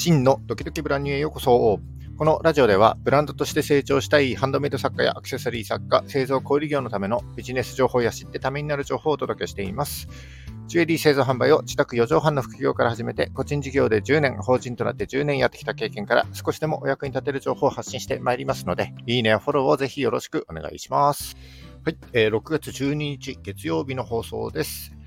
真のドキドキブランニューへようこそ。このラジオでは、ブランドとして成長したいハンドメイド作家やアクセサリー作家、製造小売業のためのビジネス情報や知ってためになる情報をお届けしています。ジュエリー製造販売を自宅4畳半の副業から始めて、個人事業で10年、法人となって10年やってきた経験から少しでもお役に立てる情報を発信してまいりますので、いいねやフォローをぜひよろしくお願いします。はい、えー、6月12日月曜日の放送です。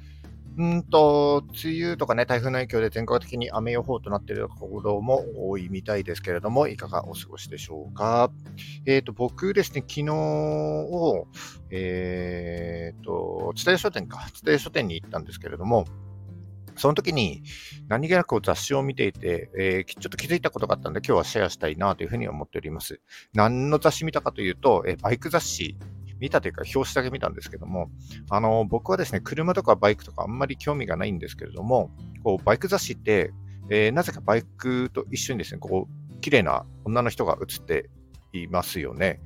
うんと、梅雨とかね、台風の影響で全国的に雨予報となっているところも多いみたいですけれども、いかがお過ごしでしょうか？えっ、ー、と、僕ですね、昨日を、えっ、ー、と、津田屋書店か、津田屋書店に行ったんですけれども、その時に何気なく雑誌を見ていて、えー、ちょっと気づいたことがあったので、今日はシェアしたいなというふうに思っております。何の雑誌見たかというと、えー、バイク雑誌見たというか、表紙だけ見たんですけども、あの、僕はですね、車とかバイクとかあんまり興味がないんですけれども、こう、バイク雑誌って、えー、なぜかバイクと一緒にですね、こう、綺麗な女の人が写っていますよね。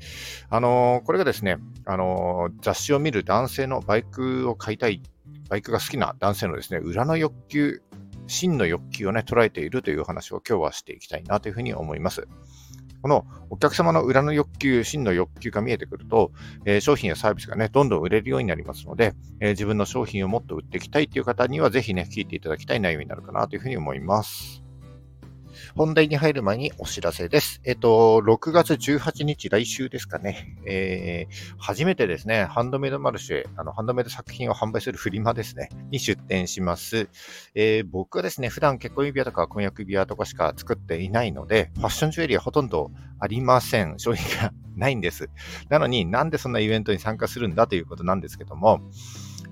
あのこれがですね、あの雑誌を見る男性のバイクを買いたい、バイクが好きな男性のですね、裏の欲求、真の欲求をね、捉えているという話を今日はしていきたいなというふうに思います。このお客様の裏の欲求、真の欲求が見えてくると、えー、商品やサービスがね、どんどん売れるようになりますので、えー、自分の商品をもっと売っていきたいという方には、ぜひね、聞いていただきたい内容になるかなというふうに思います。本題に入る前にお知らせです。えっと、6月18日、来週ですかね。えー、初めてですね、ハンドメイドマルシェ、あの、ハンドメイド作品を販売するフリマですね、に出店します。えー、僕はですね、普段結婚指輪とか婚約指輪とかしか作っていないので、ファッションジュエリーはほとんどありません。商品がないんです。なのになんでそんなイベントに参加するんだということなんですけども、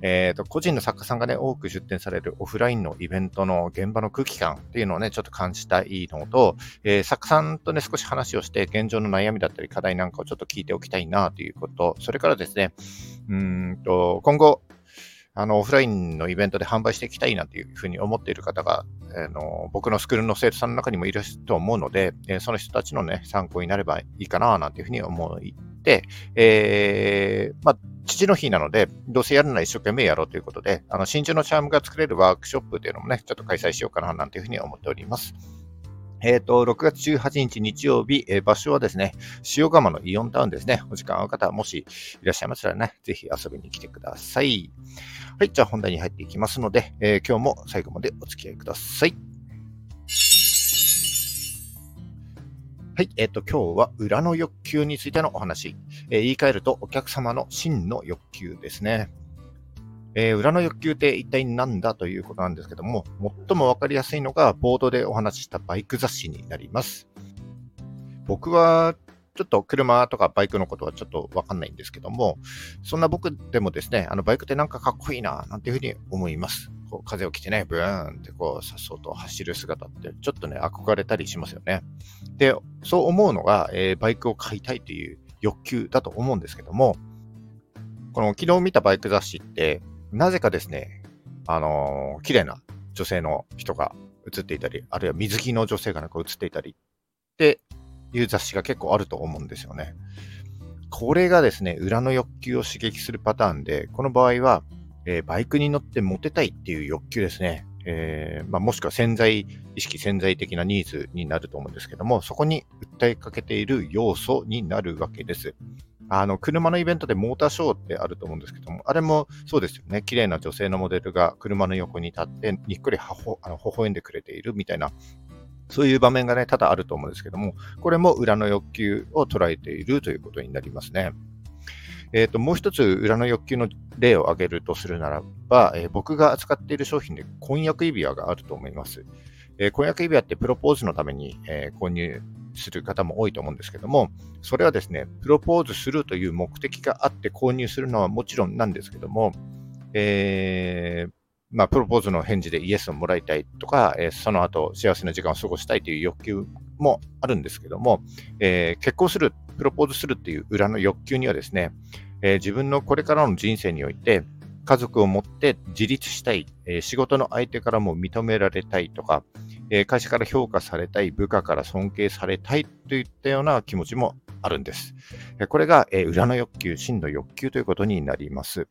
えーと、個人の作家さんがね、多く出展されるオフラインのイベントの現場の空気感っていうのをね、ちょっと感じたいのと、えー、作家さんとね、少し話をして、現状の悩みだったり課題なんかをちょっと聞いておきたいなということ、それからですね、うんと、今後、あの、オフラインのイベントで販売していきたいなというふうに思っている方が、あの僕のスクールの生徒さんの中にもいると思うので、えその人たちのね、参考になればいいかな、なんていうふうに思って、えー、まあ、父の日なので、どうせやるなら一生懸命やろうということで、あの、真珠のチャームが作れるワークショップというのもね、ちょっと開催しようかな、なんていうふうに思っております。えっ、ー、と、6月18日日曜日、えー、場所はですね、塩釜のイオンタウンですね。お時間合う方、もしいらっしゃいましたらね、ぜひ遊びに来てください。はい、じゃあ本題に入っていきますので、えー、今日も最後までお付き合いください。はい、えっ、ー、と、今日は裏の欲求についてのお話。えー、言い換えると、お客様の真の欲求ですね。えー、裏の欲求って一体何だということなんですけども、最もわかりやすいのが、ボードでお話ししたバイク雑誌になります。僕は、ちょっと車とかバイクのことはちょっとわかんないんですけども、そんな僕でもですね、あのバイクってなんかかっこいいな、なんていうふうに思います。こう風を着てね、ブーンってこう、さっそうと走る姿って、ちょっとね、憧れたりしますよね。で、そう思うのが、えー、バイクを買いたいという欲求だと思うんですけども、この昨日見たバイク雑誌って、なぜかですね、あのー、綺麗な女性の人が写っていたり、あるいは水着の女性がなんか写っていたりっていう雑誌が結構あると思うんですよね。これがですね、裏の欲求を刺激するパターンで、この場合は、えー、バイクに乗ってモテたいっていう欲求ですね。えー、まあ、もしくは潜在意識、潜在的なニーズになると思うんですけども、そこに訴えかけている要素になるわけです。あの、車のイベントでモーターショーってあると思うんですけども、あれもそうですよね。綺麗な女性のモデルが車の横に立って、にっくりはほあの微笑んでくれているみたいな、そういう場面がね、多々あると思うんですけども、これも裏の欲求を捉えているということになりますね。えーと、もう一つ裏の欲求の例を挙げるとするならば、えー、僕が扱っている商品で婚約指輪があると思います。えー、婚約指輪ってプロポーズのために、え、購入する方も多いと思うんですけども、それはですね、プロポーズするという目的があって購入するのはもちろんなんですけども、えー、まあ、プロポーズの返事でイエスをもらいたいとか、えー、その後幸せな時間を過ごしたいという欲求もあるんですけども、えー、結婚する、プロポーズするっていう裏の欲求にはですね、えー、自分のこれからの人生において、家族を持って自立したい、えー、仕事の相手からも認められたいとか、えー、会社から評価されたい、部下から尊敬されたいといったような気持ちもあるんです。これが、えー、裏の欲求、真の欲求ということになります。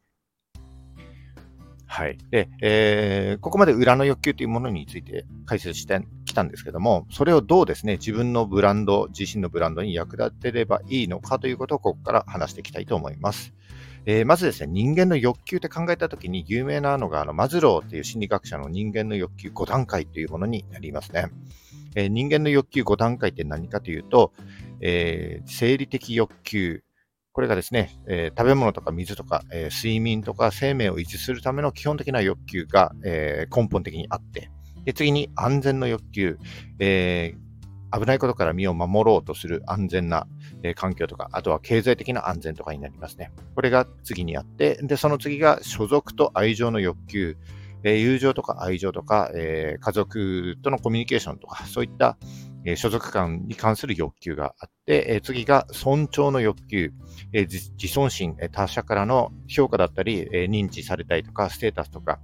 はい。で、えー、ここまで裏の欲求というものについて解説してたんですけども、それをどうですね、自分のブランド、自身のブランドに役立てればいいのかということをここから話していきたいと思います。えー、まずですね、人間の欲求って考えたときに有名なのが、あの、マズローっていう心理学者の人間の欲求5段階というものになりますね。えー、人間の欲求5段階って何かというと、えー、生理的欲求、これがですね、えー、食べ物とか水とか、えー、睡眠とか生命を維持するための基本的な欲求が、えー、根本的にあって、で次に安全の欲求、え危ないことから身を守ろうとする安全な、え環境とか、あとは経済的な安全とかになりますね。これが次にあって、で、その次が所属と愛情の欲求、え友情とか愛情とか、え家族とのコミュニケーションとか、そういった、え所属感に関する欲求があって、え次が尊重の欲求、え自尊心、え他者からの評価だったり、え認知されたいとか、ステータスとか、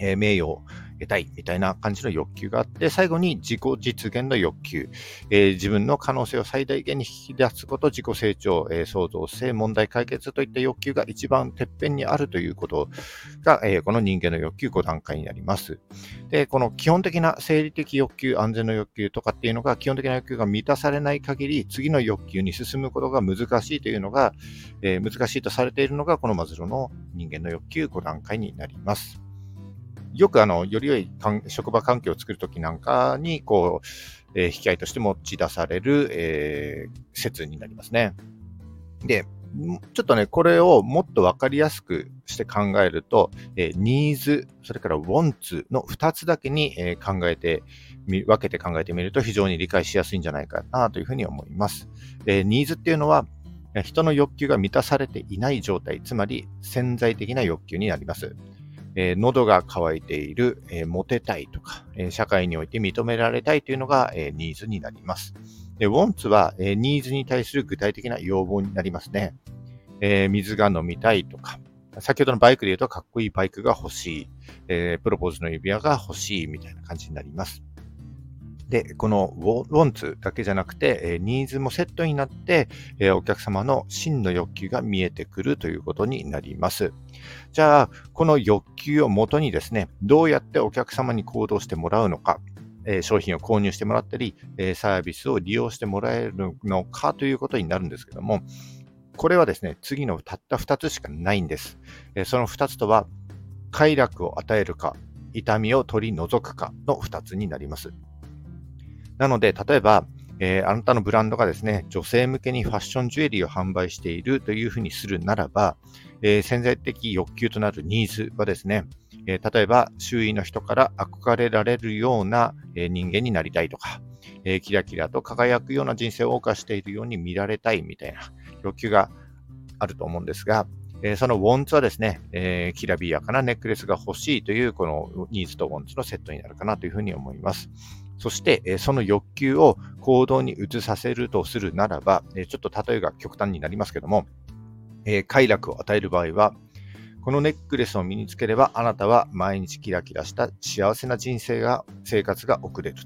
え名誉、得たいみたいな感じの欲求があって、最後に自己実現の欲求、えー、自分の可能性を最大限に引き出すこと、自己成長、えー、創造性、問題解決といった欲求が一番てっぺんにあるということが、えー、この人間の欲求5段階になります。で、この基本的な生理的欲求、安全の欲求とかっていうのが、基本的な欲求が満たされない限り、次の欲求に進むことが難しいというのが、え難しいとされているのが、このマズロの人間の欲求5段階になります。よくあの、より良い職場環境を作るときなんかに、こう、えー、引き合いとして持ち出される、えー、説になりますね。で、ちょっとね、これをもっとわかりやすくして考えると、えー、ニーズ、それからウォンツの2つだけに、えー、考えて分けて考えてみると非常に理解しやすいんじゃないかなというふうに思います。えー、ニーズっていうのは、人の欲求が満たされていない状態、つまり潜在的な欲求になります。え、喉が渇いている、え、モテたいとか、え、社会において認められたいというのが、え、ニーズになります。で、ウォンツは、え、ニーズに対する具体的な要望になりますね。え、水が飲みたいとか、先ほどのバイクで言うとかっこいいバイクが欲しい、えー、プロポーズの指輪が欲しいみたいな感じになります。で、このウォンツだけじゃなくて、えニーズもセットになって、えお客様の真の欲求が見えてくるということになります。じゃあ、この欲求をもとにですね、どうやってお客様に行動してもらうのか、え商品を購入してもらったり、えサービスを利用してもらえるのかということになるんですけども、これはですね、次のたった2つしかないんです。えその2つとは、快楽を与えるか、痛みを取り除くかの2つになります。なので、例えば、えー、あなたのブランドがですね、女性向けにファッションジュエリーを販売しているというふうにするならば、えー、潜在的欲求となるニーズはですね、えー、例えば周囲の人から憧れられるような、えー、人間になりたいとか、えー、キラキラと輝くような人生を謳歌しているように見られたいみたいな欲求があると思うんですが、えー、そのウォンツはですね、えー、きらびやかなネックレスが欲しいというこのニーズとウォンツのセットになるかなというふうに思います。そして、その欲求を行動に移させるとするならば、ちょっと例えが極端になりますけども、快楽を与える場合は、このネックレスを身につければ、あなたは毎日キラキラした幸せな人生が、生活が送れる。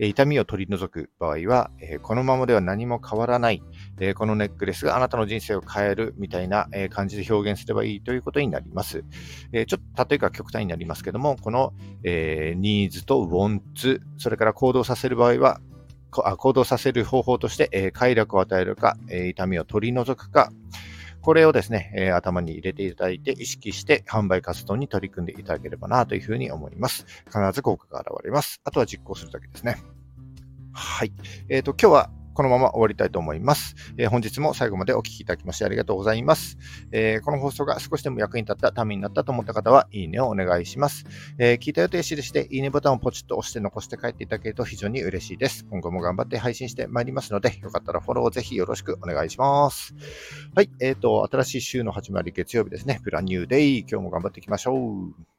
痛みを取り除く場合は、このままでは何も変わらない、このネックレスがあなたの人生を変えるみたいなえ感じで表現すればいいということになります。えちょっと例えば極端になりますけども、このえニーズとウォンツ、それから行動させる場合は、行動させる方法として、え快楽を与えるか、え痛みを取り除くか、これをですね、え、頭に入れていただいて、意識して販売活動に取り組んでいただければなというふうに思います。必ず効果が現れます。あとは実行するだけですね。はい。えっ、ー、と、今日はこのまま終わりたいと思います。えー、本日も最後までお聴きいただきましてありがとうございます。えー、この放送が少しでも役に立ったためになったと思った方は、いいねをお願いします。えー、聞いた予定印して、いいねボタンをポチッと押して残して帰っていただけると非常に嬉しいです。今後も頑張って配信してまいりますので、よかったらフォローをぜひよろしくお願いします。はい。えっ、と、新しい週の始まり月曜日ですね。プランニューデイ。今日も頑張っていきましょう。